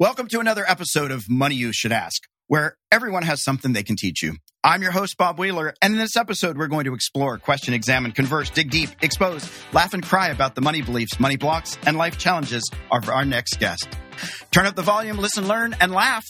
Welcome to another episode of Money You Should Ask, where everyone has something they can teach you. I'm your host, Bob Wheeler, and in this episode, we're going to explore, question, examine, converse, dig deep, expose, laugh, and cry about the money beliefs, money blocks, and life challenges of our next guest. Turn up the volume, listen, learn, and laugh.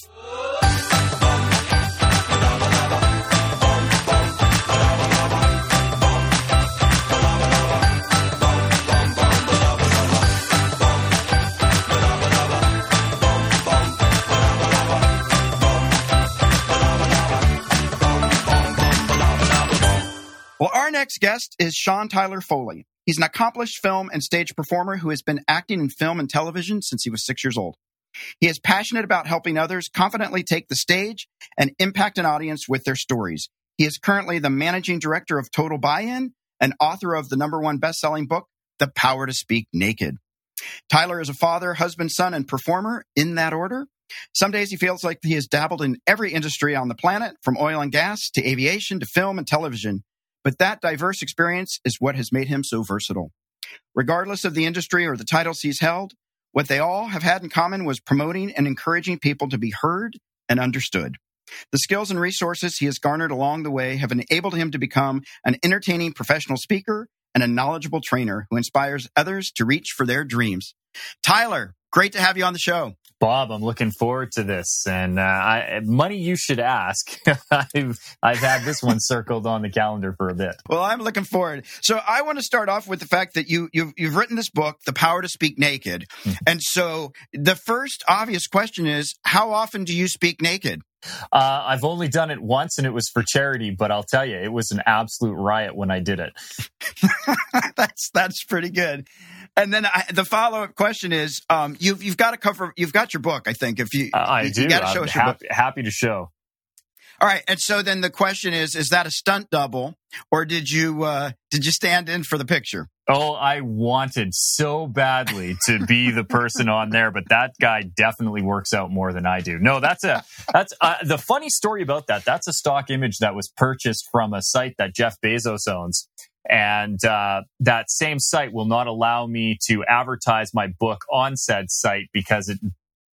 Next guest is Sean Tyler Foley. He's an accomplished film and stage performer who has been acting in film and television since he was six years old. He is passionate about helping others confidently take the stage and impact an audience with their stories. He is currently the managing director of Total Buy-In and author of the number one best-selling book, The Power to Speak Naked. Tyler is a father, husband, son, and performer in that order. Some days he feels like he has dabbled in every industry on the planet, from oil and gas to aviation to film and television. But that diverse experience is what has made him so versatile. Regardless of the industry or the titles he's held, what they all have had in common was promoting and encouraging people to be heard and understood. The skills and resources he has garnered along the way have enabled him to become an entertaining professional speaker and a knowledgeable trainer who inspires others to reach for their dreams. Tyler, great to have you on the show. Bob, I'm looking forward to this, and uh, I, money you should ask. I've I've had this one circled on the calendar for a bit. Well, I'm looking forward. So I want to start off with the fact that you you've, you've written this book, The Power to Speak Naked, mm-hmm. and so the first obvious question is, how often do you speak naked? Uh, I've only done it once, and it was for charity. But I'll tell you, it was an absolute riot when I did it. that's that's pretty good. And then I, the follow up question is, um, you've you've got to cover, you've got your book. I think if you, uh, I you, do, you got to show us your happy, book. Happy to show. All right, and so then the question is: Is that a stunt double, or did you uh, did you stand in for the picture? Oh, I wanted so badly to be the person on there, but that guy definitely works out more than I do. No, that's a that's uh, the funny story about that. That's a stock image that was purchased from a site that Jeff Bezos owns, and uh, that same site will not allow me to advertise my book on said site because it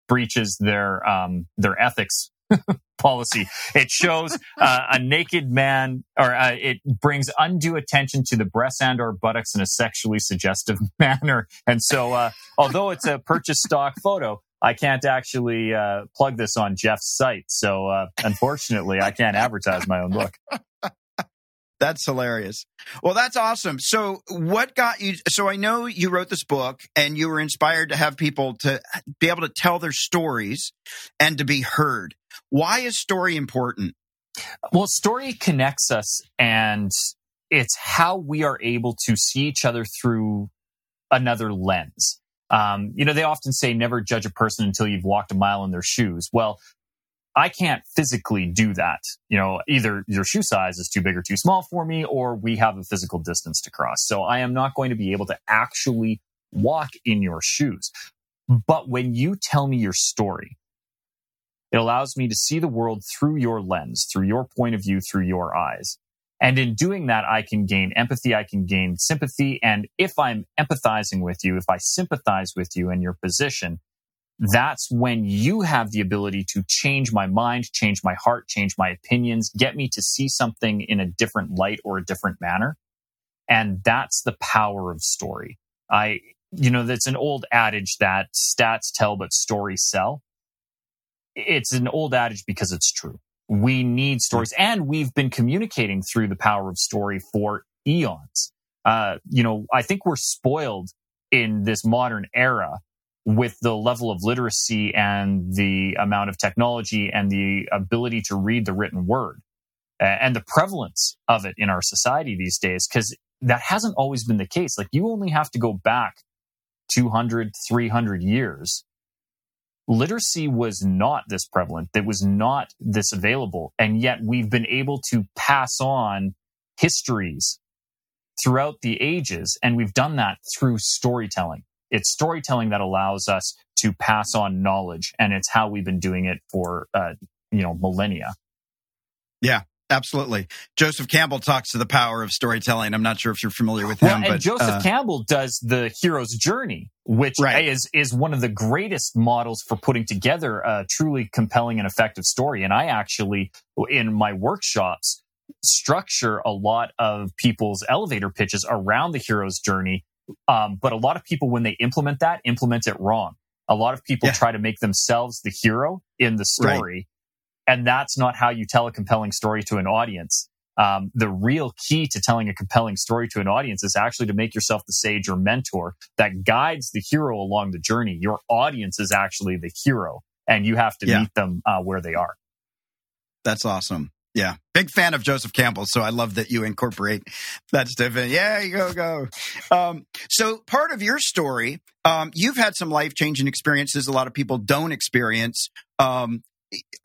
breaches their um, their ethics policy. It shows uh, a naked man, or uh, it brings undue attention to the breasts and or buttocks in a sexually suggestive manner. And so, uh, although it's a purchase stock photo, I can't actually uh, plug this on Jeff's site. So, uh, unfortunately, I can't advertise my own book. That's hilarious. Well, that's awesome. So, what got you? So, I know you wrote this book and you were inspired to have people to be able to tell their stories and to be heard. Why is story important? Well, story connects us and it's how we are able to see each other through another lens. Um, you know, they often say never judge a person until you've walked a mile in their shoes. Well, I can't physically do that. You know, either your shoe size is too big or too small for me, or we have a physical distance to cross. So I am not going to be able to actually walk in your shoes. But when you tell me your story, it allows me to see the world through your lens, through your point of view, through your eyes. And in doing that, I can gain empathy. I can gain sympathy. And if I'm empathizing with you, if I sympathize with you in your position, that's when you have the ability to change my mind, change my heart, change my opinions, get me to see something in a different light or a different manner. And that's the power of story. I, you know, that's an old adage that stats tell, but stories sell. It's an old adage because it's true. We need stories and we've been communicating through the power of story for eons. Uh, you know, I think we're spoiled in this modern era with the level of literacy and the amount of technology and the ability to read the written word and the prevalence of it in our society these days because that hasn't always been the case. Like you only have to go back 200 300 years. Literacy was not this prevalent. It was not this available. And yet we've been able to pass on histories throughout the ages and we've done that through storytelling it's storytelling that allows us to pass on knowledge, and it's how we've been doing it for uh, you know millennia. Yeah, absolutely. Joseph Campbell talks to the power of storytelling. I'm not sure if you're familiar with him, well, but Joseph uh, Campbell does the hero's journey. which Right. is is one of the greatest models for putting together a truly compelling and effective story. And I actually, in my workshops, structure a lot of people's elevator pitches around the hero's journey. Um, but a lot of people, when they implement that, implement it wrong. A lot of people Yeah. try to make themselves the hero in the Right. story, and that's not how you tell a compelling story to an audience. Um, the real key to telling a compelling story to an audience is actually to make yourself the sage or mentor that guides the hero along the journey. Your audience is actually the hero, and you have to Yeah. meet them uh, where they are. That's awesome. Yeah. Big fan of Joseph Campbell. So I love that you incorporate that stuff in. Yeah, you go, go. Um, so part of your story, um, you've had some life changing experiences a lot of people don't experience um,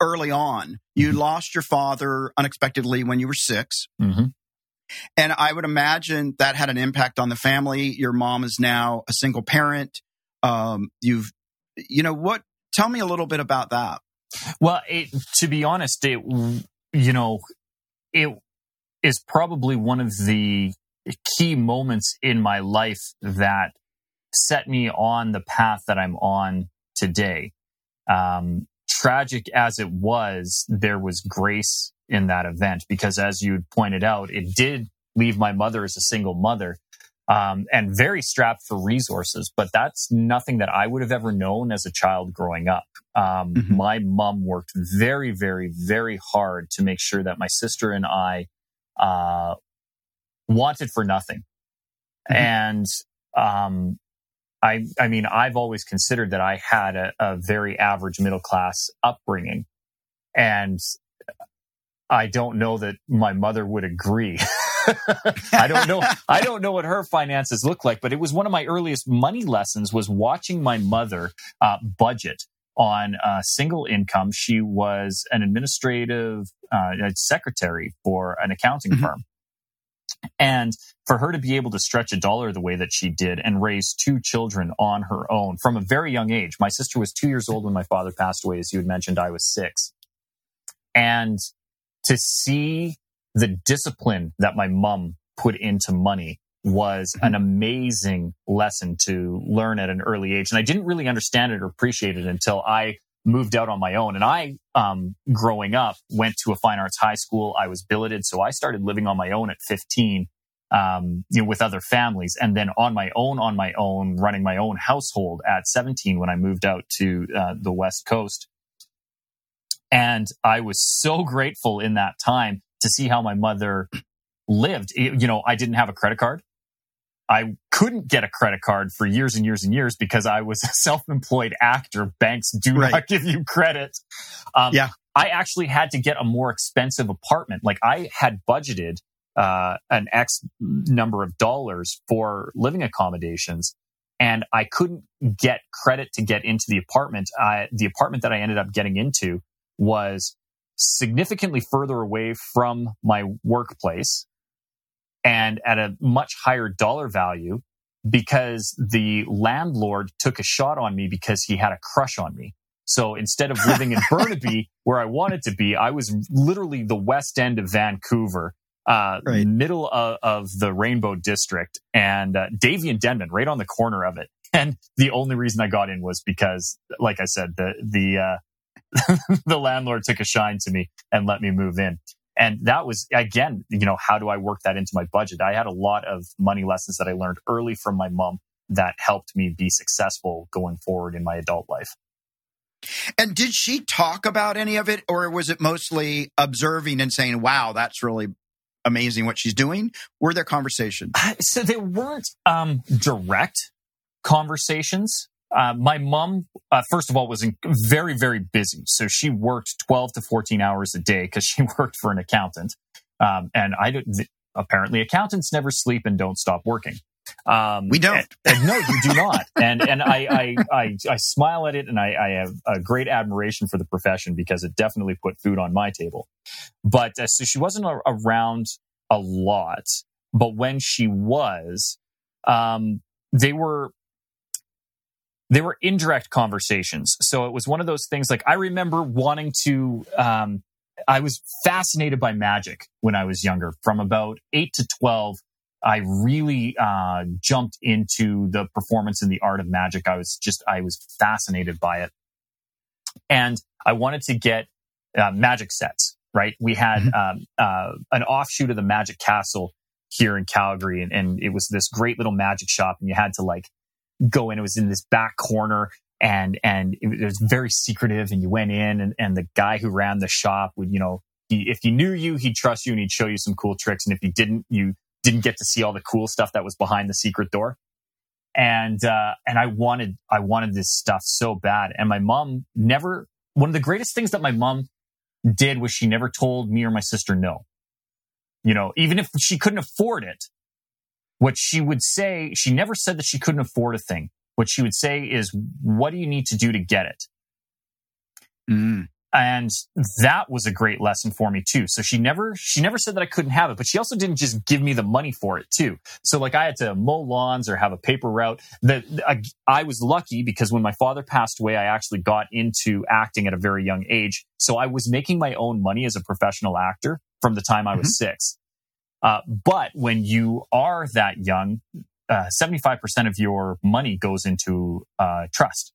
early on. You Mhm. lost your father unexpectedly when you were six. Mm-hmm. And I would imagine that had an impact on the family. Your mom is now a single parent. Um, you've, you know, what, tell me a little bit about that. Well, it, to be honest, it you know it is probably one of the key moments in my life that set me on the path that I'm on today. Um, tragic as it was, there was grace in that event because, as you pointed out, it did leave my mother as a single mother. Um, and very strapped for resources, but that's nothing that I would have ever known as a child growing up. Um, Mhm. My mom worked very, very, very hard to make sure that my sister and I uh, wanted for nothing. Mhm. And um, I, I mean, I've always considered that I had a, a very average middle class upbringing, and I don't know that my mother would agree. I don't know. I don't know what her finances look like, but it was one of my earliest money lessons was watching my mother uh, budget on a single income. She was an administrative uh, secretary for an accounting Mhm. firm. And for her to be able to stretch a dollar the way that she did and raise two children on her own from a very young age. My sister was two years old when my father passed away. As you had mentioned, I was six. And to see the discipline that my mom put into money was an amazing lesson to learn at an early age. And I didn't really understand it or appreciate it until I moved out on my own. And I, um, growing up, went to a fine arts high school. I was billeted. So I started living on my own at 15, um, you know, with other families. And then on my own, on my own, running my own household at 17 when I moved out to uh, the West Coast. And I was so grateful in that time to see how my mother lived. You know, I didn't have a credit card. I couldn't get a credit card for years and years and years because I was a self-employed actor. Banks do Right. not give you credit. Um, Yeah. I actually had to get a more expensive apartment. Like I had budgeted uh, an X number of dollars for living accommodations, and I couldn't get credit to get into the apartment. I, the apartment that I ended up getting into was significantly further away from my workplace and at a much higher dollar value because the landlord took a shot on me because he had a crush on me. So instead of living in Burnaby, where I wanted to be, I was literally the west end of Vancouver, uh, Right. middle of, of the Rainbow District, and uh, Davie and Denman, right on the corner of it. And the only reason I got in was because, like I said, the the uh, the landlord took a shine to me and let me move in. And that was again, you know, how do I work that into my budget? I had a lot of money lessons that I learned early from my mom that helped me be successful going forward in my adult life. And did she talk about any of it, or was it mostly observing and saying, wow, that's really amazing what she's doing? Were there conversations? So there weren't um, direct conversations. Uh, my mom, uh, first of all, was in- very, very busy. So she worked 12 to 14 hours a day because she worked for an accountant. Um, and I th- apparently accountants never sleep and don't stop working. Um, We don't. and- and no, you do not. And and I I, I, I smile at it, and I, I have a great admiration for the profession because it definitely put food on my table. But uh, so she wasn't a- around a lot, but when she was, um, they were they were indirect conversations. So it was one of those things. Like I remember wanting to. Um, I was fascinated by magic when I was younger. From about eight to twelve, I really uh, jumped into the performance and the art of magic. I was just, I was fascinated by it. And I wanted to get uh, magic sets, right? We had mm-hmm. um, uh, an offshoot of the Magic Castle here in Calgary, and, and it was this great little magic shop, and you had to like go in. It was in this back corner, and and it was very secretive. And you went in, and, and the guy who ran the shop would, you know, he, if he knew you, he'd trust you, and he'd show you some cool tricks. And if he didn't, you didn't get to see all the cool stuff that was behind the secret door. And uh, and I wanted I wanted this stuff so bad. And my mom never. One of the greatest things that my mom did was she never told me or my sister no. You know, even if she couldn't afford it, what she would say, she never said that she couldn't afford a thing. What she would say is, what do you need to do to get it? Mm. And that was a great lesson for me too. So she never, she never said that I couldn't have it, but she also didn't just give me the money for it too. So like I had to mow lawns or have a paper route that I, I was lucky because when my father passed away, I actually got into acting at a very young age. So I was making my own money as a professional actor from the time I was mm-hmm. six. Uh, but when you are that young, uh, 75% of your money goes into uh, trust.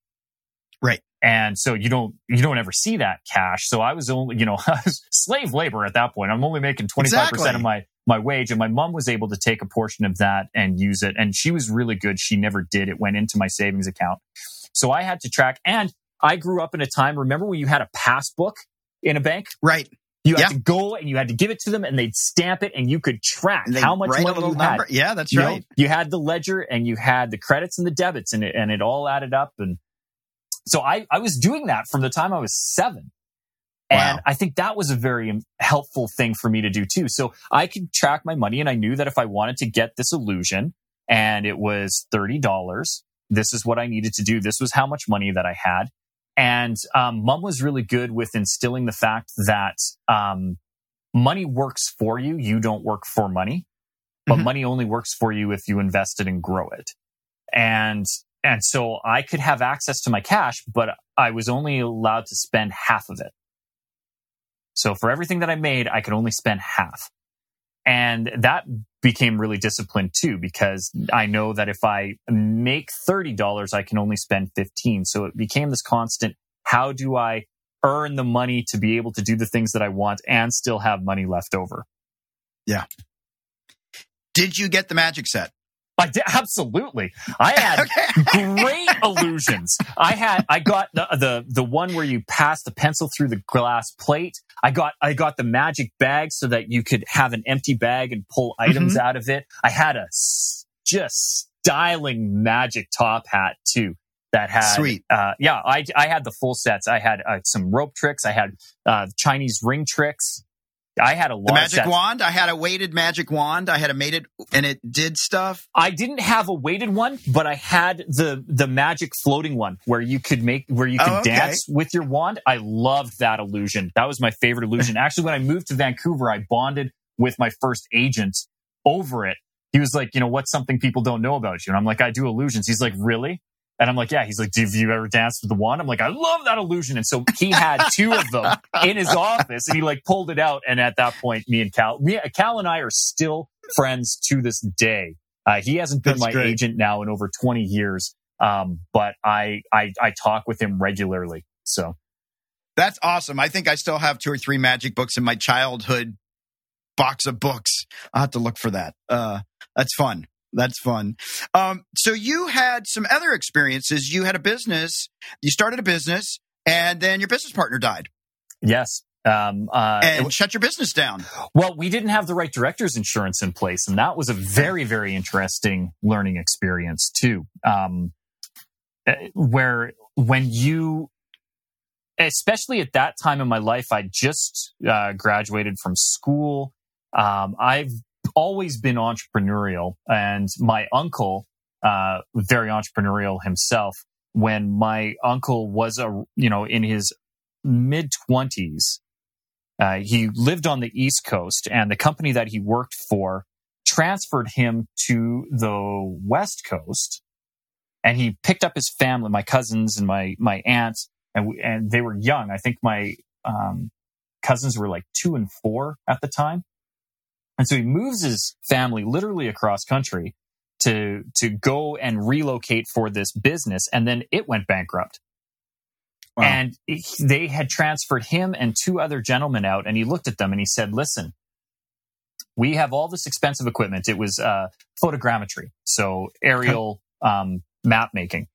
Right. And so you don't, you don't ever see that cash. So I was only, you know, slave labor at that point. I'm only making 25% exactly. of my, my wage. And my mom was able to take a portion of that and use it. And she was really good. She never did. It went into my savings account. So I had to track. And I grew up in a time, remember when you had a passbook in a bank? Right. You had yeah. to go and you had to give it to them and they'd stamp it and you could track how much money you number. had. Yeah, that's you right. Know, you had the ledger and you had the credits and the debits and it, and it all added up. And so I, I was doing that from the time I was seven. And wow. I think that was a very helpful thing for me to do too. So I could track my money and I knew that if I wanted to get this illusion and it was $30, this is what I needed to do. This was how much money that I had. And um, mom was really good with instilling the fact that um, money works for you. You don't work for money, but mm-hmm. money only works for you if you invest it and grow it. And and so I could have access to my cash, but I was only allowed to spend half of it. So for everything that I made, I could only spend half. And that became really disciplined too, because I know that if I make $30, I can only spend 15. So it became this constant. How do I earn the money to be able to do the things that I want and still have money left over? Yeah. Did you get the magic set? I did, absolutely. I had great illusions. I had, I got the, the, the one where you pass the pencil through the glass plate. I got, I got the magic bag so that you could have an empty bag and pull items mm-hmm. out of it. I had a just styling magic top hat too that had sweet. Uh, yeah, I I had the full sets. I had uh, some rope tricks. I had uh, Chinese ring tricks. I had a lot. The magic wand. I had a weighted magic wand. I had a mated, and it did stuff. I didn't have a weighted one, but I had the the magic floating one where you could make where you could oh, okay. dance with your wand. I loved that illusion. That was my favorite illusion. Actually, when I moved to Vancouver, I bonded with my first agent over it. He was like, you know, what's something people don't know about you? And I'm like, I do illusions. He's like, really? And I'm like, yeah. He's like, have you ever danced with the wand? I'm like, I love that illusion. And so he had two of them in his office and he like pulled it out. And at that point, me and Cal, me, Cal and I are still friends to this day. Uh, he hasn't been That's my great. agent now in over 20 years. Um, but I, I, I talk with him regularly. So that's awesome. I think I still have two or three magic books in my childhood box of books. I'll have to look for that. Uh, that's fun. That's fun. Um, so you had some other experiences. You had a business. You started a business, and then your business partner died. Yes. Um, uh, and shut your business down. Well, we didn't have the right director's insurance in place, and that was a very, very interesting learning experience too. Um, eh, where when you, especially at that time in my life, I just uh, graduated from school. Um, I've always been entrepreneurial, and my uncle, uh, very entrepreneurial himself. When my uncle was a, you know, in his mid twenties, uh, he lived on the East Coast, and the company that he worked for transferred him to the West Coast, and he picked up his family, my cousins and my my aunts, and and they were young. I think my um, cousins were like two and four at the time, And so he moves his family literally across country to to go and relocate for this business and then it went bankrupt. Wow. And they had transferred him and two other gentlemen out and he looked at them and he said, "Listen, we have all this expensive equipment. It was uh, photogrammetry, so aerial um, map making.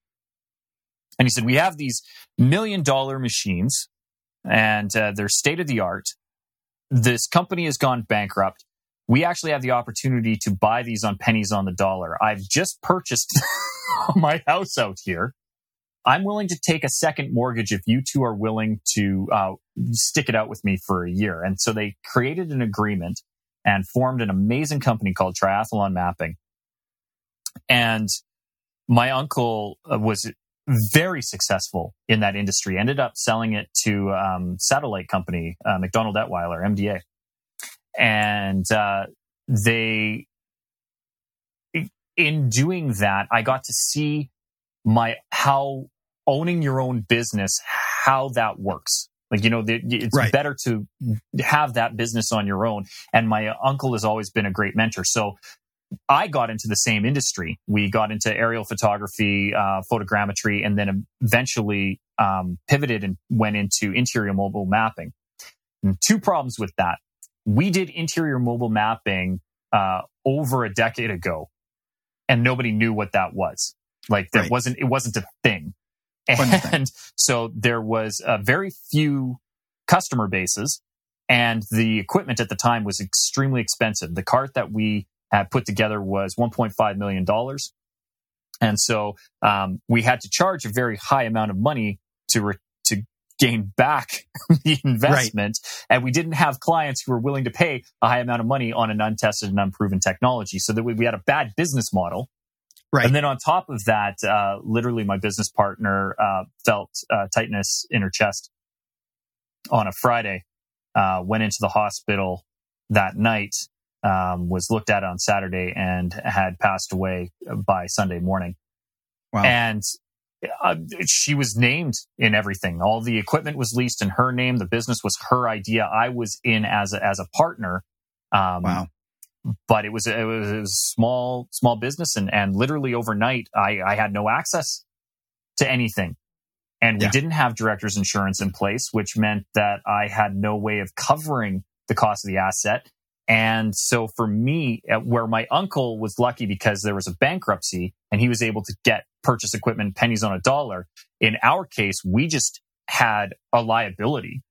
And he said, We have these million dollar machines and uh, they're state of the art. This company has gone bankrupt. We actually have the opportunity to buy these on pennies on the dollar. I've just purchased my house out here. I'm willing to take a second mortgage if you two are willing to uh, stick it out with me for a year. And so they created an agreement and formed an amazing company called Triathlon Mapping. And my uncle uh, was very successful in that industry, ended up selling it to um, satellite company, uh, MacDonald Dettwiler, MDA. And uh, they, in doing that, I got to see my, how owning your own business, how that works. Like, you know, it's right. better to have that business on your own. And my uncle has always been a great mentor. So I got into the same industry. We got into aerial photography, uh, photogrammetry, and then eventually um, pivoted and went into interior mobile mapping. And two problems with that. We did interior mobile mapping uh, over a decade ago, and nobody knew what that was. Like, that right. wasn't it wasn't a thing. And so there was a very few customer bases and the equipment at the time was extremely expensive. The cart that we had put together was $1.5 million. And so um, we had to charge a very high amount of money to re- to gain back the investment, right. and we didn't have clients who were willing to pay a high amount of money on an untested and unproven technology. So that we, we had a bad business model Right. And then on top of that, uh, literally my business partner uh, felt uh, tightness in her chest on a Friday, uh, went into the hospital that night, um, was looked at on Saturday, and had passed away by Sunday morning. Wow. And uh, she was named in everything. All the equipment was leased in her name. The business was her idea. I was in as a, as a partner. Um, wow but it was it was, it was small small business and and literally overnight I I had no access to anything. And we yeah. didn't have director's insurance in place, which meant that I had no way of covering the cost of the asset. And so for me, uh, where my uncle was lucky because there was a bankruptcy and he was able to get purchase equipment pennies on a dollar. In our case, we just had a liability.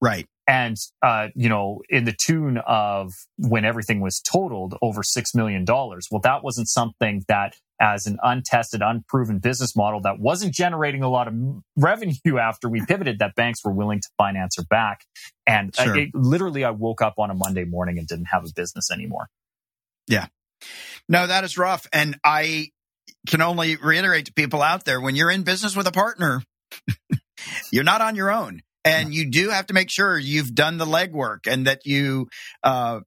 Right and uh, you know in the tune of when everything was totaled over six million dollars. Well that wasn't something that as an untested unproven business model that wasn't generating a lot of revenue after we pivoted that banks were willing to finance her back. And sure. it, literally i woke up on a monday morning and didn't have a business anymore. Yeah. No that is rough. And i can only reiterate to people out there when you're in business with a partner you're not on your own and you do have to make sure you've done the legwork and that you uh,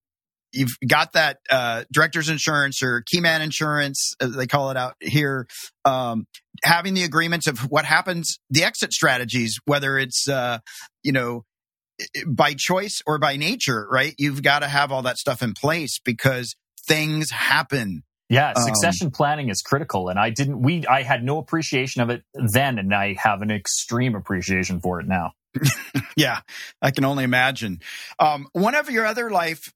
you've got that uh, director's insurance or keyman insurance as they call it out here um, having the agreements of what happens the exit strategies whether it's uh, you know by choice or by nature right you've got to have all that stuff in place because things happen yeah, um, succession um, planning is critical, and I didn't. We I had no appreciation of it then, and I have an extreme appreciation for it now. yeah, I can only imagine. Um, one of your other life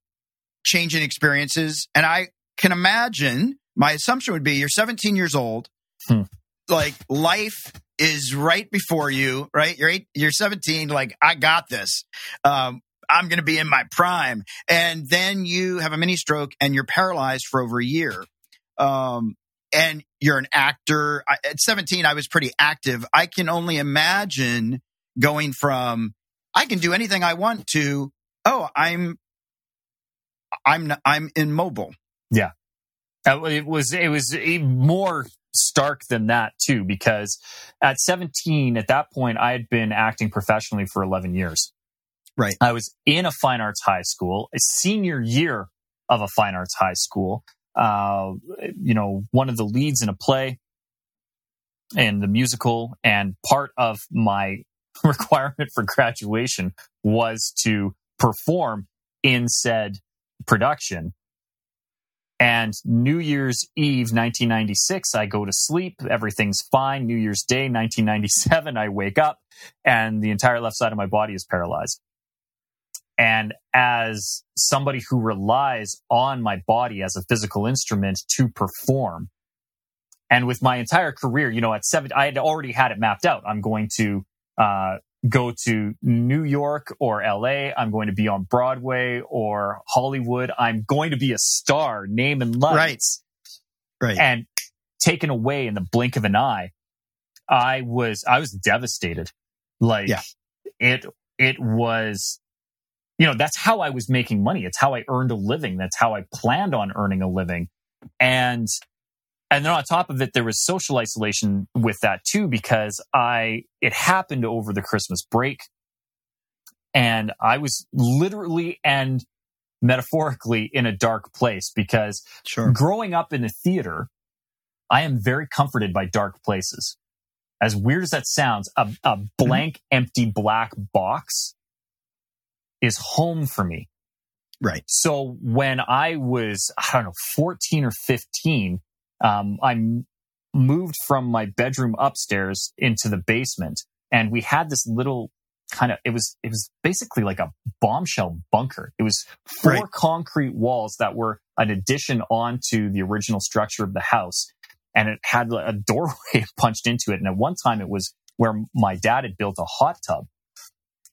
changing experiences, and I can imagine my assumption would be you're 17 years old, hmm. like life is right before you, right? You're eight, you're 17, like I got this. Um, I'm going to be in my prime, and then you have a mini stroke and you're paralyzed for over a year. Um, and you're an actor. I, at 17, I was pretty active. I can only imagine going from I can do anything I want to oh I'm I'm I'm immobile. Yeah, it was it was even more stark than that too because at 17 at that point I had been acting professionally for 11 years. Right. I was in a fine arts high school, a senior year of a fine arts high school. Uh, you know, one of the leads in a play and the musical and part of my requirement for graduation was to perform in said production. And New Year's Eve, 1996, I go to sleep. Everything's fine. New Year's Day, 1997, I wake up and the entire left side of my body is paralyzed. And as somebody who relies on my body as a physical instrument to perform, and with my entire career, you know, at seven, I had already had it mapped out. I'm going to uh, go to New York or LA. I'm going to be on Broadway or Hollywood. I'm going to be a star, name and lights. Right. Right. And taken away in the blink of an eye. I was, I was devastated. Like yeah. it, it was, you know, that's how I was making money. It's how I earned a living. That's how I planned on earning a living. And and then on top of it, there was social isolation with that too, because I, it happened over the Christmas break. And I was literally and metaphorically in a dark place because sure. growing up in the theater, I am very comforted by dark places. As weird as that sounds, a, a mm-hmm. blank, mm-hmm. empty black box is home for me. Right. So when I was, I don't know, 14 or 15, um, I moved from my bedroom upstairs into the basement and we had this little kind of it was it was basically like a bombshell bunker. It was four right. concrete walls that were an addition onto the original structure of the house and it had a doorway punched into it. And at one time it was where my dad had built a hot tub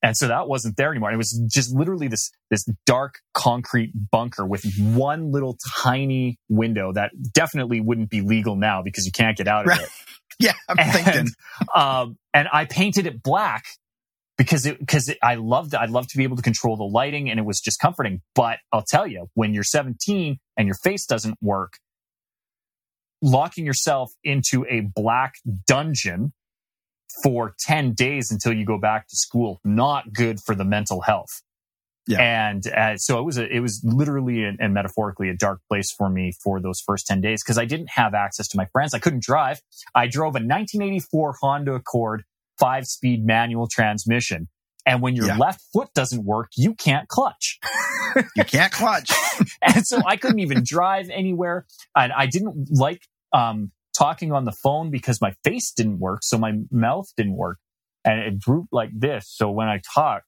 and so that wasn't there anymore. It was just literally this, this dark concrete bunker with one little tiny window that definitely wouldn't be legal now because you can't get out of right. it. yeah, I'm and, thinking. Um, and I painted it black because it, because it, I loved it. I'd love to be able to control the lighting and it was just comforting. But I'll tell you, when you're 17 and your face doesn't work, locking yourself into a black dungeon for 10 days until you go back to school. Not good for the mental health. Yeah. And uh, so it was a, it was literally and, and metaphorically a dark place for me for those first 10 days because I didn't have access to my friends. I couldn't drive. I drove a 1984 Honda Accord five speed manual transmission. And when your yeah. left foot doesn't work, you can't clutch. you can't clutch. and so I couldn't even drive anywhere. And I didn't like um, talking on the phone because my face didn't work, so my mouth didn't work, and it drooped like this. So when I talked,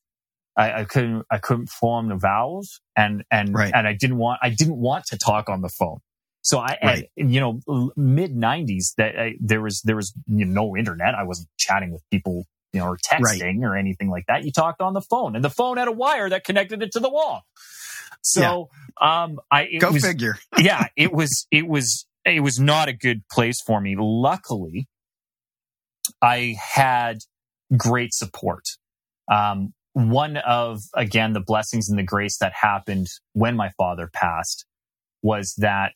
I, I couldn't I couldn't form the vowels, and and right. and I didn't want I didn't want to talk on the phone. So I, right. I you know, mid '90s, that I, there was there was you know, no internet. I wasn't chatting with people, you know, or texting right. or anything like that. You talked on the phone, and the phone had a wire that connected it to the wall. So, yeah. um, I go was, figure. yeah, it was it was it was not a good place for me. Luckily, I had great support. Um, one of, again, the blessings and the grace that happened when my father passed was that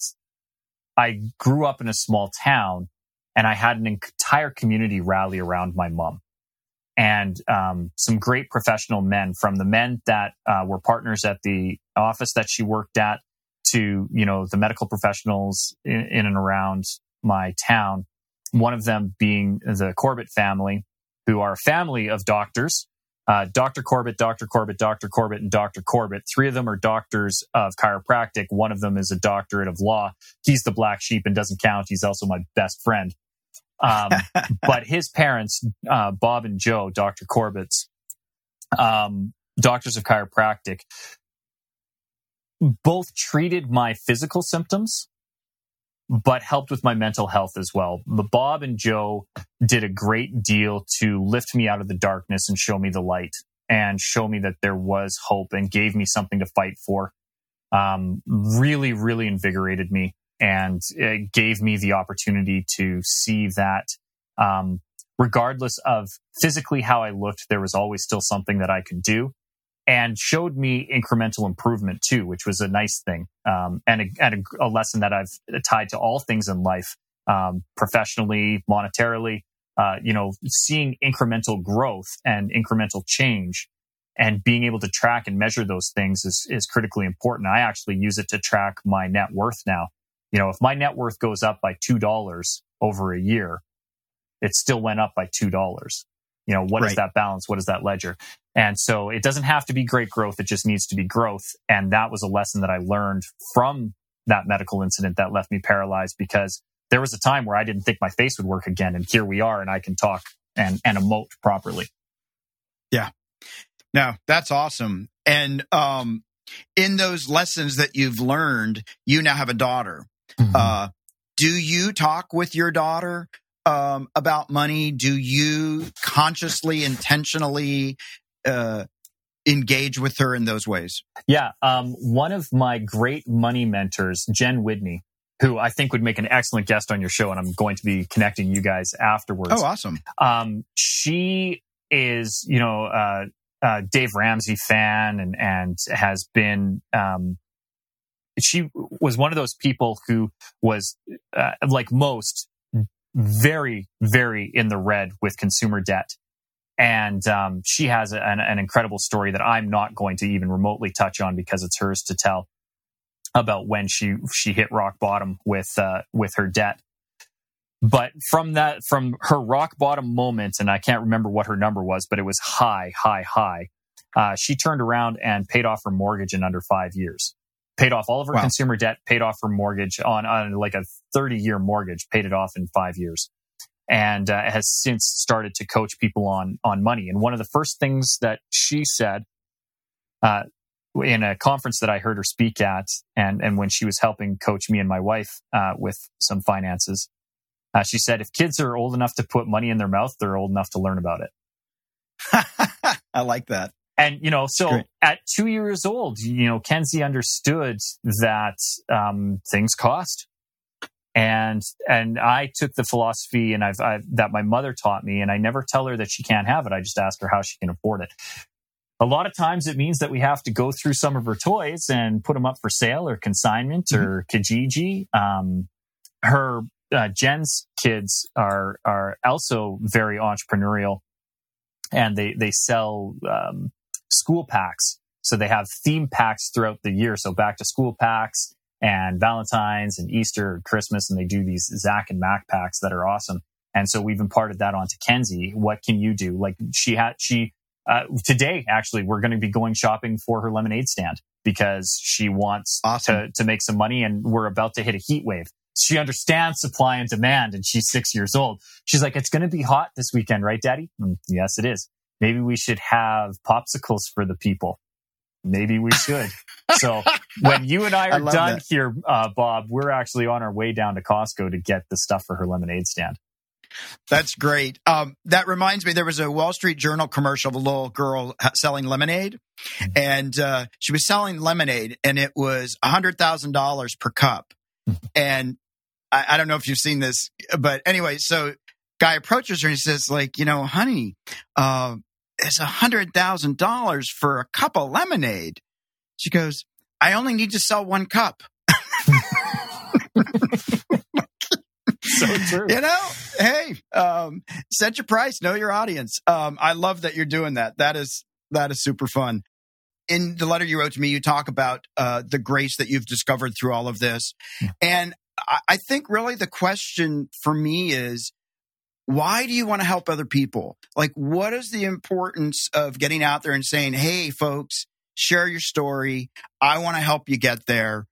I grew up in a small town and I had an entire community rally around my mom and um, some great professional men from the men that uh, were partners at the office that she worked at to, you know, the medical professionals in, in and around my town. One of them being the Corbett family, who are a family of doctors. Uh, Dr. Corbett, Dr. Corbett, Dr. Corbett, and Dr. Corbett. Three of them are doctors of chiropractic. One of them is a doctorate of law. He's the black sheep and doesn't count. He's also my best friend. Um, but his parents, uh, Bob and Joe, Dr. Corbett's, um, doctors of chiropractic, both treated my physical symptoms, but helped with my mental health as well. The Bob and Joe did a great deal to lift me out of the darkness and show me the light and show me that there was hope and gave me something to fight for. Um, really, really invigorated me and it gave me the opportunity to see that, um, regardless of physically how I looked, there was always still something that I could do and showed me incremental improvement too, which was a nice thing. Um, and, a, and a, a, lesson that I've tied to all things in life, um, professionally, monetarily, uh, you know, seeing incremental growth and incremental change and being able to track and measure those things is, is critically important. I actually use it to track my net worth now. You know, if my net worth goes up by $2 over a year, it still went up by $2. You know, what right. is that balance? What is that ledger? And so it doesn't have to be great growth. It just needs to be growth. And that was a lesson that I learned from that medical incident that left me paralyzed because there was a time where I didn't think my face would work again. And here we are and I can talk and, and emote properly. Yeah. No, that's awesome. And, um, in those lessons that you've learned, you now have a daughter. Mm-hmm. Uh, do you talk with your daughter um, about money? Do you consciously, intentionally uh, engage with her in those ways? Yeah. Um, one of my great money mentors, Jen Whitney, who I think would make an excellent guest on your show, and I'm going to be connecting you guys afterwards. Oh, awesome. Um, she is, you know, uh, uh, Dave Ramsey fan and, and has been, um, she was one of those people who was, uh, like most, very, very in the red with consumer debt. And um, she has an, an incredible story that I'm not going to even remotely touch on because it's hers to tell about when she she hit rock bottom with uh, with her debt. But from that, from her rock bottom moment, and I can't remember what her number was, but it was high, high, high. Uh, she turned around and paid off her mortgage in under five years. Paid off all of her wow. consumer debt, paid off her mortgage on, on like a 30 year mortgage, paid it off in five years and uh, has since started to coach people on on money. And one of the first things that she said uh, in a conference that I heard her speak at, and and when she was helping coach me and my wife uh, with some finances, uh, she said, "If kids are old enough to put money in their mouth, they're old enough to learn about it." I like that. And you know, so Great. at two years old, you know, Kenzie understood that um, things cost and and I took the philosophy and I've, I've, that my mother taught me, and I never tell her that she can't have it. I just ask her how she can afford it. A lot of times, it means that we have to go through some of her toys and put them up for sale or consignment mm-hmm. or Kijiji. Um, her uh, Jen's kids are are also very entrepreneurial, and they they sell um, school packs. So they have theme packs throughout the year. So back to school packs and Valentine's and Easter and Christmas, and they do these Zach and Mac packs that are awesome. And so we've imparted that onto Kenzie. What can you do? Like she had, she, uh, today actually, we're going to be going shopping for her lemonade stand because she wants awesome. to, to make some money and we're about to hit a heat wave. She understands supply and demand and she's six years old. She's like, it's going to be hot this weekend, right, daddy? Mm, yes, it is. Maybe we should have popsicles for the people. Maybe we should. so when you and I are I done that. here, uh, Bob, we're actually on our way down to Costco to get the stuff for her lemonade stand. That's great. Um, that reminds me, there was a Wall Street Journal commercial of a little girl selling lemonade, mm-hmm. and uh, she was selling lemonade, and it was hundred thousand dollars per cup. Mm-hmm. And I, I, don't know if you've seen this, but anyway, so guy approaches her and he says, like, you know, honey, uh, it's a hundred thousand dollars for a cup of lemonade. She goes, I only need to sell one cup. so true. You know, hey, um, set your price, know your audience. Um, I love that you're doing that. That is that is super fun. In the letter you wrote to me, you talk about uh, the grace that you've discovered through all of this, and I, I think really the question for me is why do you want to help other people? Like, what is the importance of getting out there and saying, Hey, folks, share your story. I want to help you get there.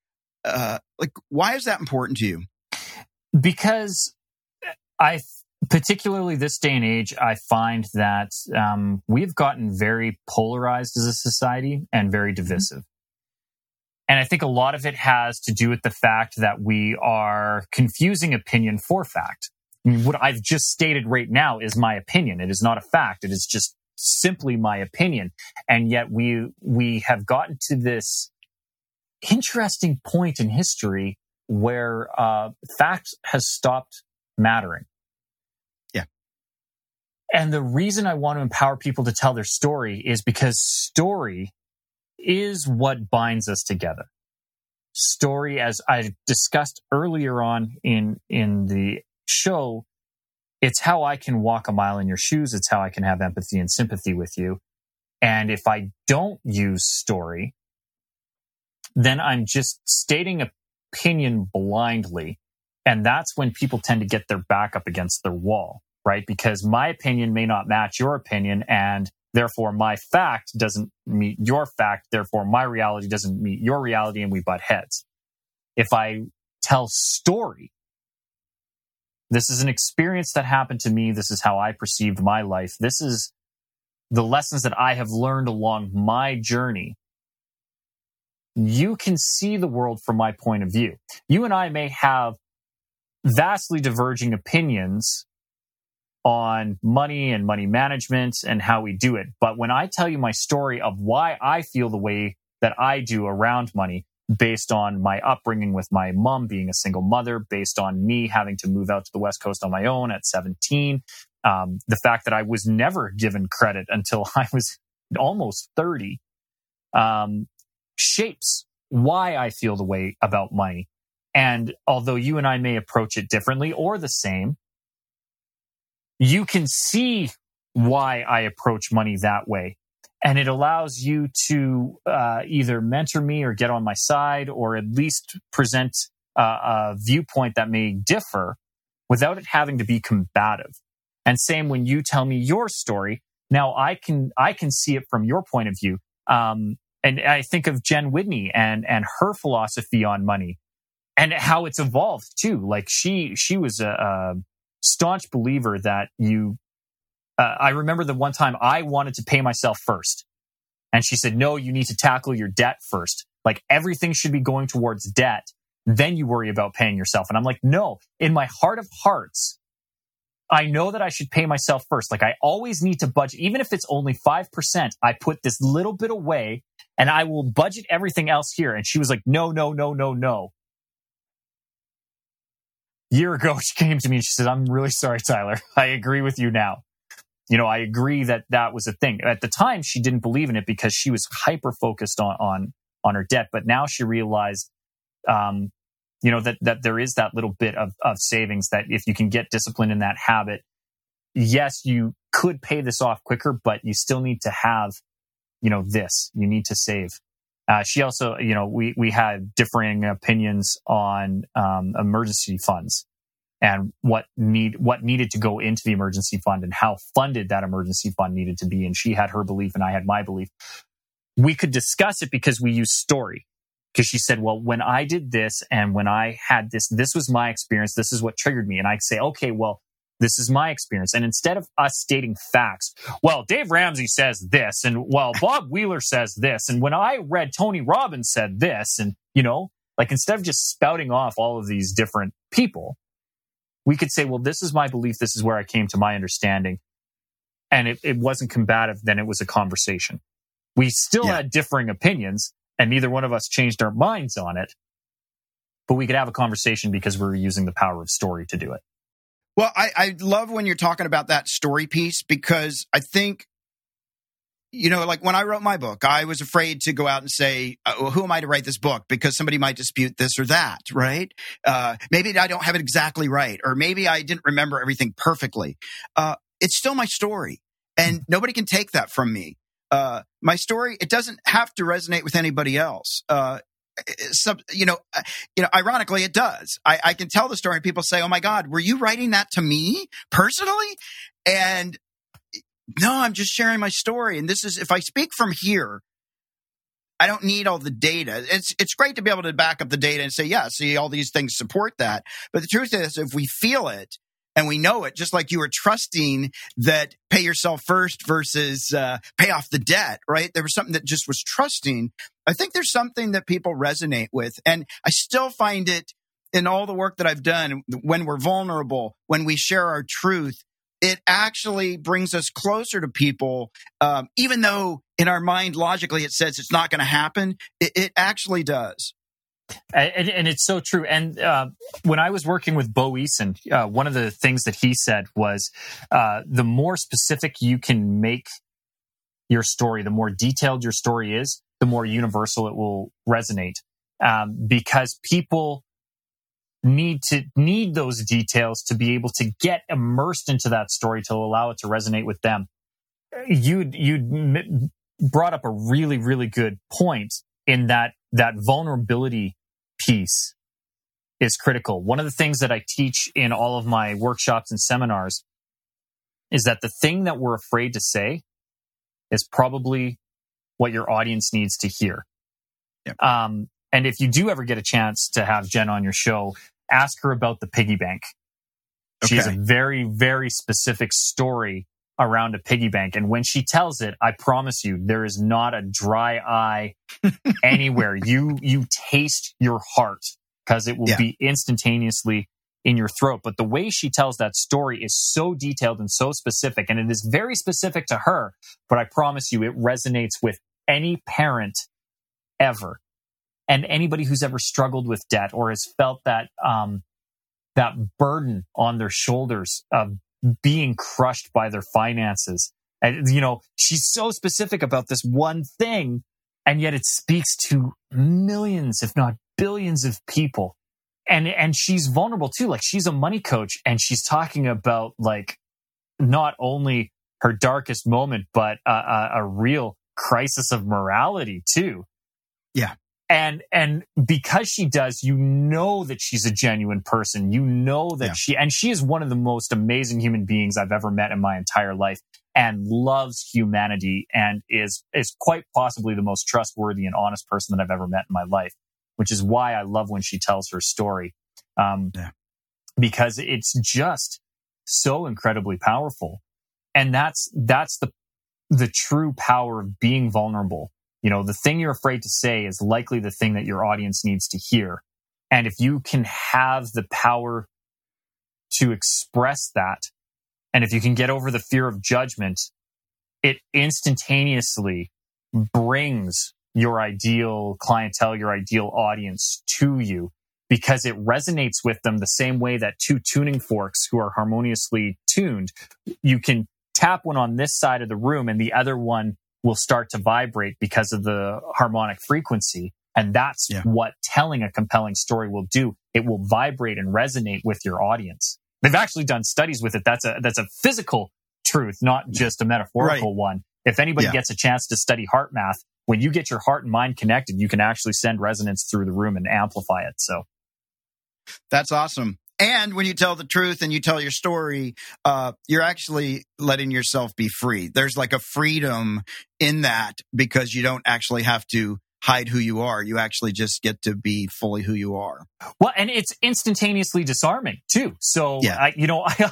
Uh, like, why is that important to you? Because I, particularly this day and age, I find that um, we've gotten very polarized as a society and very mm-hmm. divisive. Mm-hmm. And I think a lot of it has to do with the fact that we are confusing opinion for fact. What I've just stated right now is my opinion. It is not a fact. It is just simply my opinion. And yet we, we have gotten to this interesting point in history where, uh, fact has stopped mattering. Yeah. And the reason I want to empower people to tell their story is because story is what binds us together. Story, as I discussed earlier on in, in the show, it's how I can walk a mile in your shoes. It's how I can have empathy and sympathy with you. And if I don't use story, then I'm just stating opinion blindly. And that's when people tend to get their back up against their wall, right? Because my opinion may not match your opinion. And Therefore, my fact doesn't meet your fact. Therefore, my reality doesn't meet your reality and we butt heads. If I tell story, this is an experience that happened to me. This is how I perceived my life. This is the lessons that I have learned along my journey. You can see the world from my point of view. You and I may have vastly diverging opinions on money and money management and how we do it. But when I tell you my story of why I feel the way that I do around money, based on my upbringing with my mom being a single mother, based on me having to move out to the West Coast on my own at 17, um, the fact that I was never given credit until I was almost 30, um, shapes why I feel the way about money. And although you and I may approach it differently or the same, you can see why I approach money that way. And it allows you to uh, either mentor me or get on my side or at least present uh, a viewpoint that may differ without it having to be combative. And same when you tell me your story. Now I can I can see it from your point of view. Um, and I think of Jen Whitney and and her philosophy on money and how it's evolved too. Like she she was a, a staunch believer that you. Uh, I remember the one time I wanted to pay myself first, and she said, "No, you need to tackle your debt first. Like everything should be going towards debt. Then you worry about paying yourself." And I'm like, "No, in my heart of hearts." I know that I should pay myself first. Like I always need to budget, even if it's only 5%, I put this little bit away and I will budget everything else here. And she was like, no, no, no, no, no year ago, she came to me and she said, I'm really sorry, Tyler. I agree with you now. You know, I agree that that was a thing. At the time, she didn't believe in it because she was hyper focused on, on, on her debt. But now she realized, um, you know, that, that there is that little bit of, of savings that if you can get disciplined in that habit, yes, you could pay this off quicker, but you still need to have, you know, this, you need to save. Uh, she also, you know, we, we had differing opinions on um, emergency funds and what need what needed to go into the emergency fund and how funded that emergency fund needed to be. And she had her belief and I had my belief. We could discuss it because we use story. Because she said, well, when I did this and when I had this, this was my experience. This is what triggered me. And I say, okay, well, this is my experience. And instead of us stating facts, well, Dave Ramsey says this, and well, Bob Wheeler says this, and when I read Tony Robbins said this, and you know, like instead of just spouting off all of these different people, we could say, well, this is my belief, this is where I came to my understanding. And it, it wasn't combative, then it was a conversation. We still yeah. had differing opinions, and neither one of us changed our minds on it. But we could have a conversation because we were using the power of story to do it. Well, I, I love when you're talking about that story piece because I think, you know, like when I wrote my book, I was afraid to go out and say, uh, who am I to write this book? Because somebody might dispute this or that, right? Uh, maybe I don't have it exactly right, or maybe I didn't remember everything perfectly. Uh, it's still my story, and nobody can take that from me. Uh, my story, it doesn't have to resonate with anybody else. Uh, some, you know, uh, you know, ironically, it does. I, I can tell the story and people say, Oh my God, were you writing that to me personally? And no, I'm just sharing my story. And this is, if I speak from here, I don't need all the data. It's, it's great to be able to back up the data and say, yeah, see, all these things support that. But the truth is, if we feel it, and we know it just like you were trusting that pay yourself first versus uh, pay off the debt right there was something that just was trusting i think there's something that people resonate with and i still find it in all the work that i've done when we're vulnerable when we share our truth it actually brings us closer to people um, even though in our mind logically it says it's not going to happen it, it actually does and, and, it's so true. And uh, when I was working with Bo Eason, uh, one of the things that he said was uh, the more specific you can make your story, the more detailed your story is, the more universal it will resonate. Um, because people need to need those details to be able to get immersed into that story to allow it to resonate with them. You you brought up a really really good point in that that vulnerability piece is critical. One of the things that I teach in all of my workshops and seminars is that the thing that we're afraid to say is probably what your audience needs to hear. Yep. Um, and if you do ever get a chance to have Jen on your show, ask her about the piggy bank. She has a very, very specific story around a piggy bank. And when she tells it, I promise you, there is not a dry eye anywhere. You, you taste your heart because it will Yeah. be instantaneously in your throat. But the way she tells that story is so detailed and so specific, and it is very specific to her. But I promise you, it resonates with any parent ever. And anybody who's ever struggled with debt or has felt that, um, that burden on their shoulders of being crushed by their finances. And, you know, she's so specific about this one thing, and yet it speaks to millions, if not billions of people. And, and she's vulnerable too. Like she's a money coach and she's talking about like not only her darkest moment, but a, a, a real crisis of morality too. Yeah. And, and because she does, you know that she's a genuine person. You know that Yeah. she, and she is one of the most amazing human beings I've ever met in my entire life and loves humanity and is, is quite possibly the most trustworthy and honest person that I've ever met in my life, which is why I love when she tells her story. Um, Yeah. because it's just so incredibly powerful. And that's, that's the, the true power of being vulnerable. You know, the thing you're afraid to say is likely the thing that your audience needs to hear. And if you can have the power to express that, and if you can get over the fear of judgment, it instantaneously brings your ideal clientele, your ideal audience to you because it resonates with them the same way that two tuning forks who are harmoniously tuned, you can tap one on this side of the room and the other one will start to vibrate because of the harmonic frequency. And that's Yeah. what telling a compelling story will do. It will vibrate and resonate with your audience. They've actually done studies with it. That's a, that's a physical truth, not just a metaphorical one. If anybody Yeah. gets a chance to study HeartMath, when you get your heart and mind connected, you can actually send resonance through the room and amplify it. So That's awesome. And when you tell the truth and you tell your story, uh, you're actually letting yourself be free. There's like a freedom in that because you don't actually have to hide who you are. You actually just get to be fully who you are. Well, and it's instantaneously disarming too. So, Yeah. I, you know, I,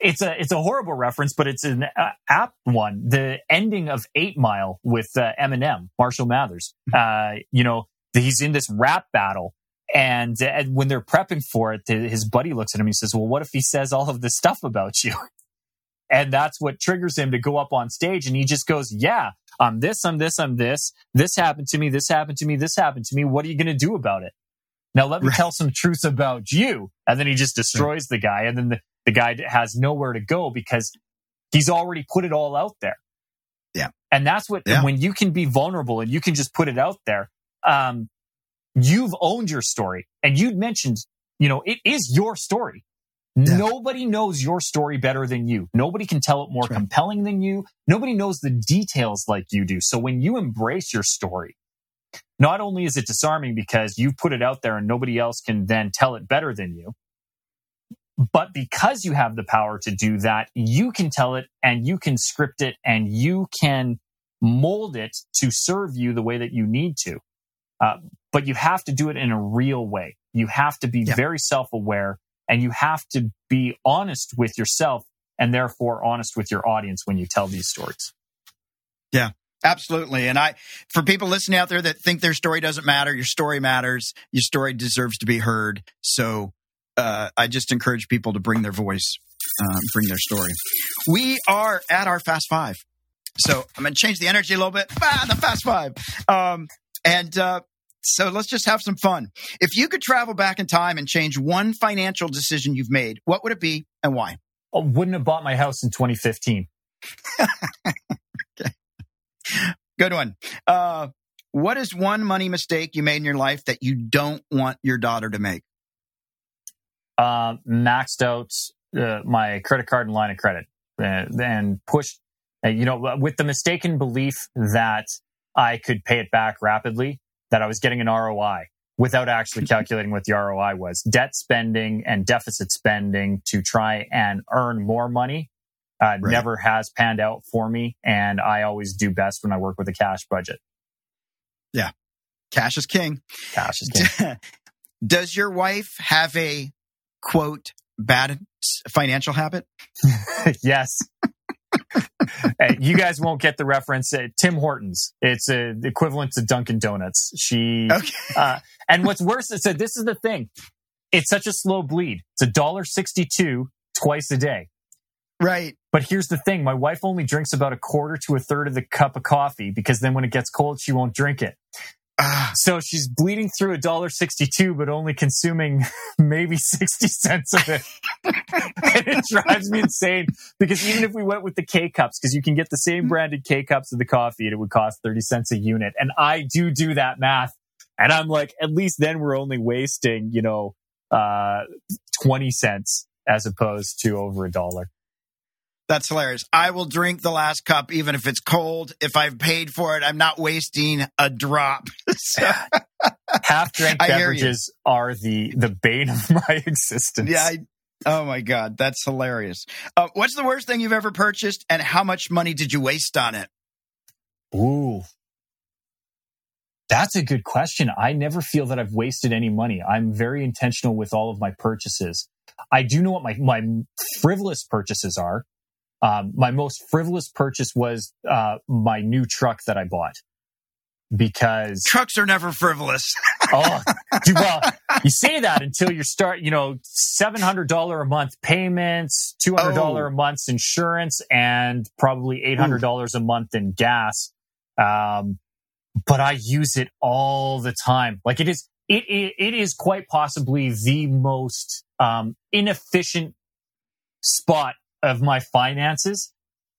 it's a it's a horrible reference, but it's an uh, apt one. The ending of Eight Mile with uh, Eminem, Marshall Mathers. Uh, you know, he's in this rap battle, and, and when they're prepping for it, the, his buddy looks at him. and He says, "Well, what if he says all of this stuff about you?" And that's what triggers him to go up on stage, and he just goes, "Yeah, I'm this, I'm this, I'm this. This happened to me. This happened to me. This happened to me. What are you going to do about it?" Now let me Right. tell some truths about you. And then he just destroys the guy. And then the, the guy has nowhere to go because he's already put it all out there. Yeah. And that's what, Yeah. when you can be vulnerable and you can just put it out there, um, you've owned your story. And you'd mentioned, you know, it is your story. Yeah. Nobody knows your story better than you. Nobody can tell it more right. compelling than you. Nobody knows the details like you do. So when you embrace your story, not only is it disarming because you've put it out there and nobody else can then tell it better than you, but because you have the power to do that, you can tell it and you can script it and you can mold it to serve you the way that you need to. Uh, but you have to do it in a real way. You have to be Yeah. very self aware and you have to be honest with yourself and therefore honest with your audience when you tell these stories. Yeah. Absolutely. And I, for people listening out there that think their story doesn't matter, your story matters. Your story deserves to be heard. So, uh, I just encourage people to bring their voice, um, bring their story. We are at our fast five. So I'm going to change the energy a little bit. Ah, the fast five. Um, and, uh, so let's just have some fun. If you could travel back in time and change one financial decision you've made, what would it be and why? I wouldn't have bought my house in 2015. Good one. Uh, what is one money mistake you made in your life that you don't want your daughter to make? uh, maxed out uh, my credit card and line of credit uh, and pushed, uh, you know, with the mistaken belief that I could pay it back rapidly, that I was getting an ROI without actually calculating what the ROI was. Debt spending and deficit spending to try and earn more money uh, right. never has panned out for me. And I always do best when I work with a cash budget. Yeah. Cash is king. Cash is king. Does your wife have a quote bad financial habit? yes. Hey, you guys won't get the reference. Uh, Tim Hortons. It's uh, equivalent to Dunkin' Donuts. She, okay. uh, and what's worse is that this is the thing. It's such a slow bleed. It's a dollar sixty-two twice a day. Right. But here's the thing: my wife only drinks about a quarter to a third of the cup of coffee because then when it gets cold, she won't drink it. So she's bleeding through a dollar sixty-two, but only consuming maybe sixty cents of it. and it drives me insane because even if we went with the K cups, because you can get the same branded K cups of the coffee, and it would cost thirty cents a unit. And I do do that math, and I'm like, at least then we're only wasting, you know, uh, twenty cents as opposed to over a dollar. That's hilarious. I will drink the last cup even if it's cold. If I've paid for it, I'm not wasting a drop. so, Half drink beverages are the the bane of my existence. Yeah. I, oh my god, that's hilarious. Uh, what's the worst thing you've ever purchased, and how much money did you waste on it? Ooh, that's a good question. I never feel that I've wasted any money. I'm very intentional with all of my purchases. I do know what my my frivolous purchases are. Um, my most frivolous purchase was uh, my new truck that I bought because trucks are never frivolous. oh, well, you say that until you start, you know, seven hundred dollar a month payments, two hundred dollar oh. a month insurance, and probably eight hundred dollars a month in gas. Um, but I use it all the time. Like it is, it it, it is quite possibly the most um, inefficient spot of my finances.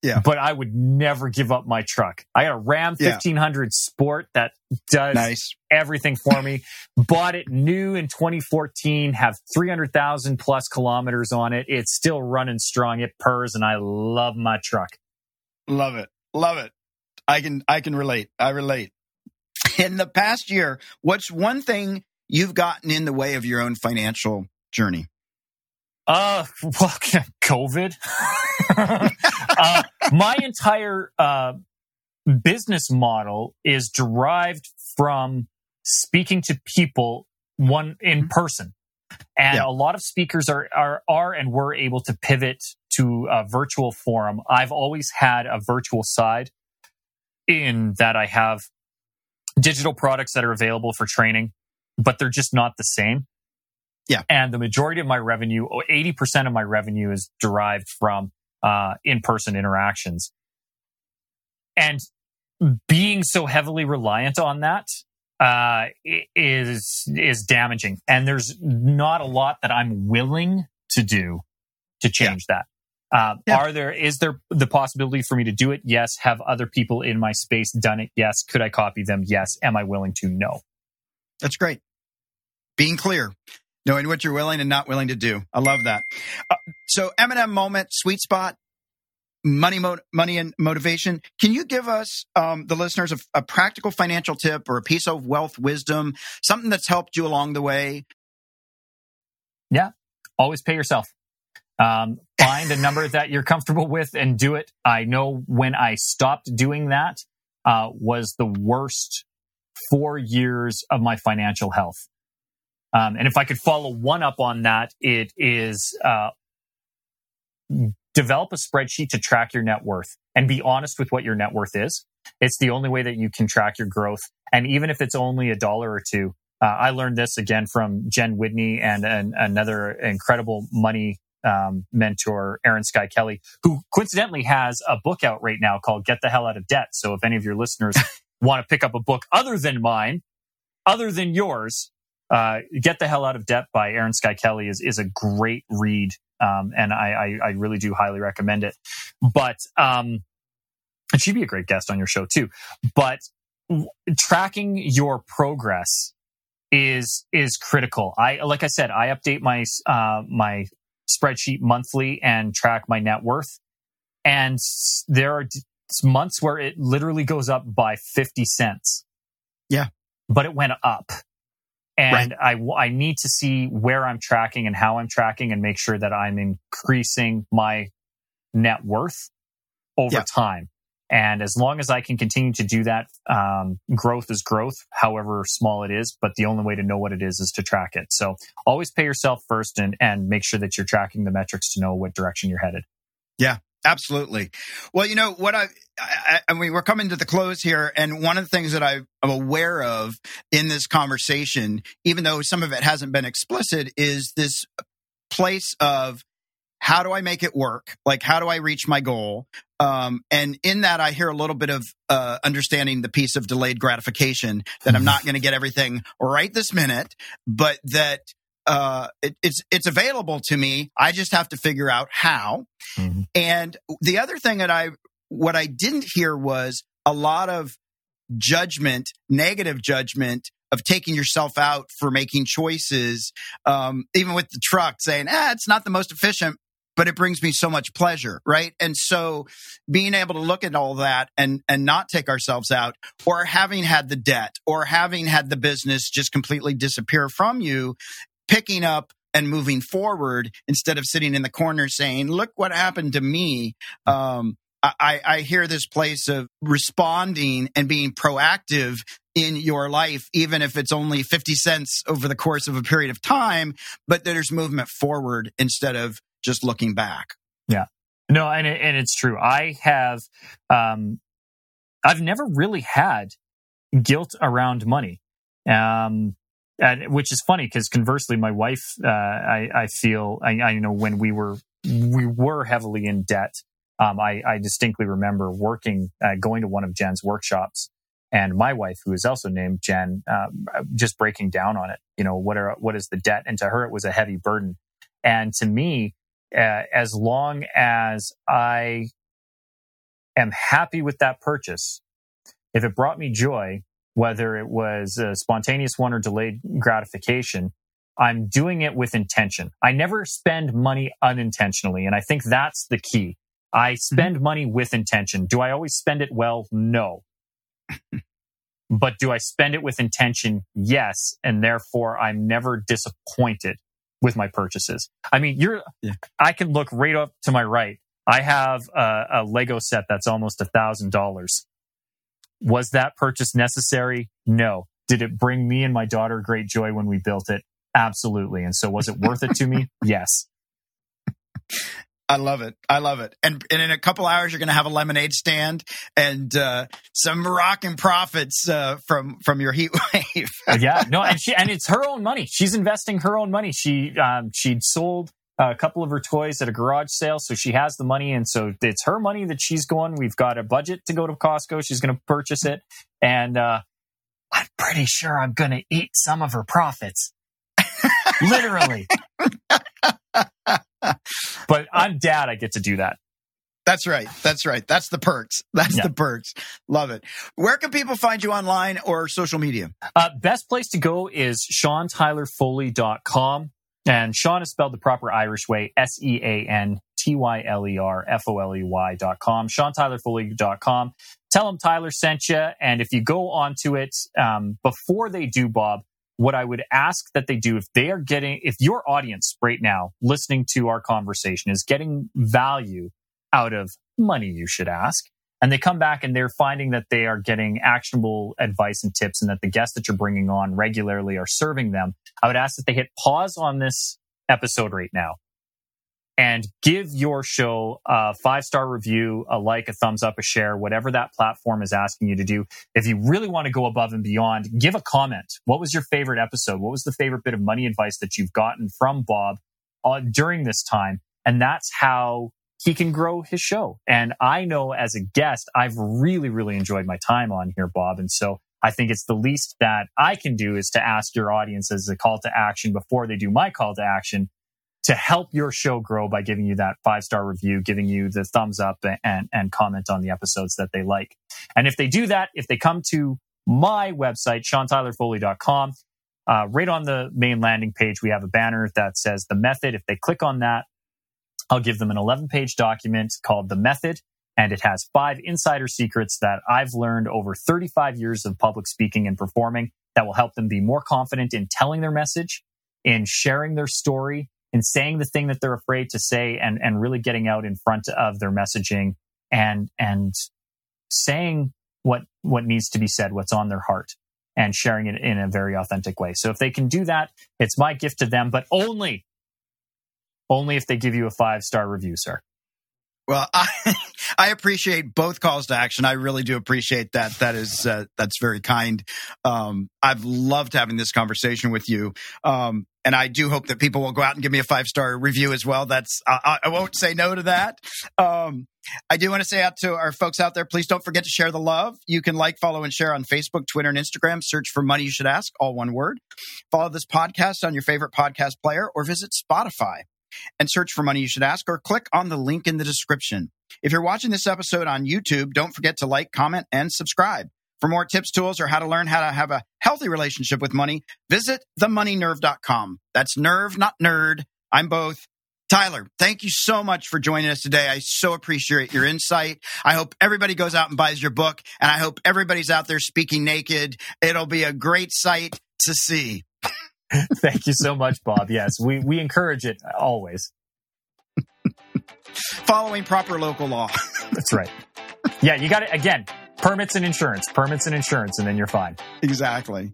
Yeah. But I would never give up my truck. I got a Ram 1500 yeah. Sport that does nice. everything for me. Bought it new in 2014, have 300,000 plus kilometers on it. It's still running strong. It purrs and I love my truck. Love it. Love it. I can, I can relate. I relate. In the past year, what's one thing you've gotten in the way of your own financial journey? Uh, well, COVID. uh, my entire uh, business model is derived from speaking to people one in mm-hmm. person. And yeah. a lot of speakers are, are, are and were able to pivot to a virtual forum. I've always had a virtual side in that I have digital products that are available for training, but they're just not the same. Yeah. And the majority of my revenue, 80% of my revenue is derived from uh, in person interactions. And being so heavily reliant on that uh, is is damaging. And there's not a lot that I'm willing to do to change yeah. that. Uh, yeah. Are there is there the possibility for me to do it? Yes. Have other people in my space done it? Yes. Could I copy them? Yes. Am I willing to? No. That's great. Being clear knowing what you're willing and not willing to do. I love that. Uh, so Eminem moment, sweet spot, money, mo- money and motivation. Can you give us, um, the listeners a, a practical financial tip or a piece of wealth wisdom, something that's helped you along the way? Yeah. Always pay yourself. Um, find a number that you're comfortable with and do it. I know when I stopped doing that, uh, was the worst four years of my financial health. Um, and if I could follow one up on that, it is uh, develop a spreadsheet to track your net worth and be honest with what your net worth is. It's the only way that you can track your growth. And even if it's only a dollar or two, uh, I learned this again from Jen Whitney and, and another incredible money um, mentor, Erin Skye Kelly, who coincidentally has a book out right now called Get the Hell Out of Debt. So if any of your listeners want to pick up a book other than mine, other than yours, uh, Get the Hell Out of Debt by Erin Skye Kelly is, is a great read. Um, and I, I, I, really do highly recommend it. But, um, and she'd be a great guest on your show too. But w- tracking your progress is, is critical. I, like I said, I update my, uh, my spreadsheet monthly and track my net worth. And there are months where it literally goes up by 50 cents. Yeah. But it went up and right. I, I need to see where I'm tracking and how I'm tracking and make sure that I'm increasing my net worth over Yeah. time. And as long as I can continue to do that, um, growth is growth, however small it is. But the only way to know what it is is to track it. So always pay yourself first and, and make sure that you're tracking the metrics to know what direction you're headed. Absolutely. Well, you know what I, I, I mean, we're coming to the close here, and one of the things that I am aware of in this conversation, even though some of it hasn't been explicit, is this place of how do I make it work? Like, how do I reach my goal? Um, and in that, I hear a little bit of uh, understanding the piece of delayed gratification that I'm not going to get everything right this minute, but that uh, it, it's it's available to me. I just have to figure out how. Mhm. And the other thing that I what I didn't hear was a lot of judgment, negative judgment of taking yourself out for making choices, um, even with the truck saying, ah, it's not the most efficient, but it brings me so much pleasure, right? And so being able to look at all that and and not take ourselves out, or having had the debt, or having had the business just completely disappear from you, picking up and moving forward instead of sitting in the corner saying, "Look what happened to me." Um, I, I hear this place of responding and being proactive in your life, even if it's only 50 cents over the course of a period of time, but there's movement forward instead of just looking back. Yeah. No, and it, and it's true. I have, um, I've never really had guilt around money, um, and, which is funny because conversely, my wife, uh, I, I feel, I, I know when we were we were heavily in debt. Um, I, I distinctly remember working, uh, going to one of Jen's workshops, and my wife, who is also named Jen, um, just breaking down on it. You know, what are what is the debt? And to her, it was a heavy burden, and to me, uh, as long as I am happy with that purchase, if it brought me joy, whether it was a spontaneous one or delayed gratification, I'm doing it with intention. I never spend money unintentionally. And I think that's the key. I mm-hmm. spend money with intention. Do I always spend it well? No. but do I spend it with intention? Yes. And therefore I'm never disappointed with my purchases. I mean, you're, Yeah. I can look right up to my right. I have a, a Lego set that's almost a thousand dollars. Was that purchase necessary? No. Did it bring me and my daughter great joy when we built it? Absolutely. And so was it worth it to me? Yes. I love it. I love it. And, and in a couple hours, you're going to have a lemonade stand and uh, some Moroccan profits uh, from from your heat wave. yeah. No, and she and it's her own money. She's investing her own money. She um she'd sold a couple of her toys at a garage sale, so she has the money, and so it's her money that she's going. We've got a budget to go to Costco. She's going to purchase it, and uh, I'm pretty sure I'm going to eat some of her profits. Literally. but I'm dad. I get to do that. That's right. That's right. That's the perks. That's Yeah. the perks. Love it. Where can people find you online or social media? Uh, best place to go is SeanTylerFoley.com. And Sean is spelled the proper Irish way, S E A N T Y L E R F O L E Y dot com, dot com. Tell them Tyler sent you. And if you go onto it, um, before they do, Bob, what I would ask that they do if they are getting, if your audience right now listening to our conversation is getting value out of money, you should ask. And they come back and they're finding that they are getting actionable advice and tips and that the guests that you're bringing on regularly are serving them. I would ask that they hit pause on this episode right now and give your show a five star review, a like, a thumbs up, a share, whatever that platform is asking you to do. If you really want to go above and beyond, give a comment. What was your favorite episode? What was the favorite bit of money advice that you've gotten from Bob uh, during this time? And that's how he can grow his show. And I know as a guest, I've really, really enjoyed my time on here, Bob. And so I think it's the least that I can do is to ask your audience as a call to action before they do my call to action to help your show grow by giving you that five star review, giving you the thumbs up and, and comment on the episodes that they like. And if they do that, if they come to my website, SeanTylerFoley.com, uh, right on the main landing page, we have a banner that says the method. If they click on that, I'll give them an 11 page document called The Method, and it has five insider secrets that I've learned over 35 years of public speaking and performing that will help them be more confident in telling their message, in sharing their story, in saying the thing that they're afraid to say and, and really getting out in front of their messaging and, and saying what, what needs to be said, what's on their heart and sharing it in a very authentic way. So if they can do that, it's my gift to them, but only, only if they give you a five star review, sir. Well, I, I appreciate both calls to action. I really do appreciate that. That is uh, that's very kind. Um, I've loved having this conversation with you, um, and I do hope that people will go out and give me a five star review as well. That's I, I, won't say no to that. Um, I do want to say out to our folks out there, please don't forget to share the love. You can like, follow, and share on Facebook, Twitter, and Instagram. Search for Money You Should Ask, all one word. Follow this podcast on your favorite podcast player, or visit Spotify and search for Money You Should Ask or click on the link in the description. If you're watching this episode on YouTube, don't forget to like, comment, and subscribe. For more tips, tools, or how to learn how to have a healthy relationship with money, visit themoneynerve.com. That's nerve, not nerd. I'm both. Tyler, thank you so much for joining us today. I so appreciate your insight. I hope everybody goes out and buys your book, and I hope everybody's out there speaking naked. It'll be a great sight to see. Thank you so much, Bob. Yes, we, we encourage it always. Following proper local law. That's right. Yeah, you got it. Again, permits and insurance, permits and insurance, and then you're fine. Exactly.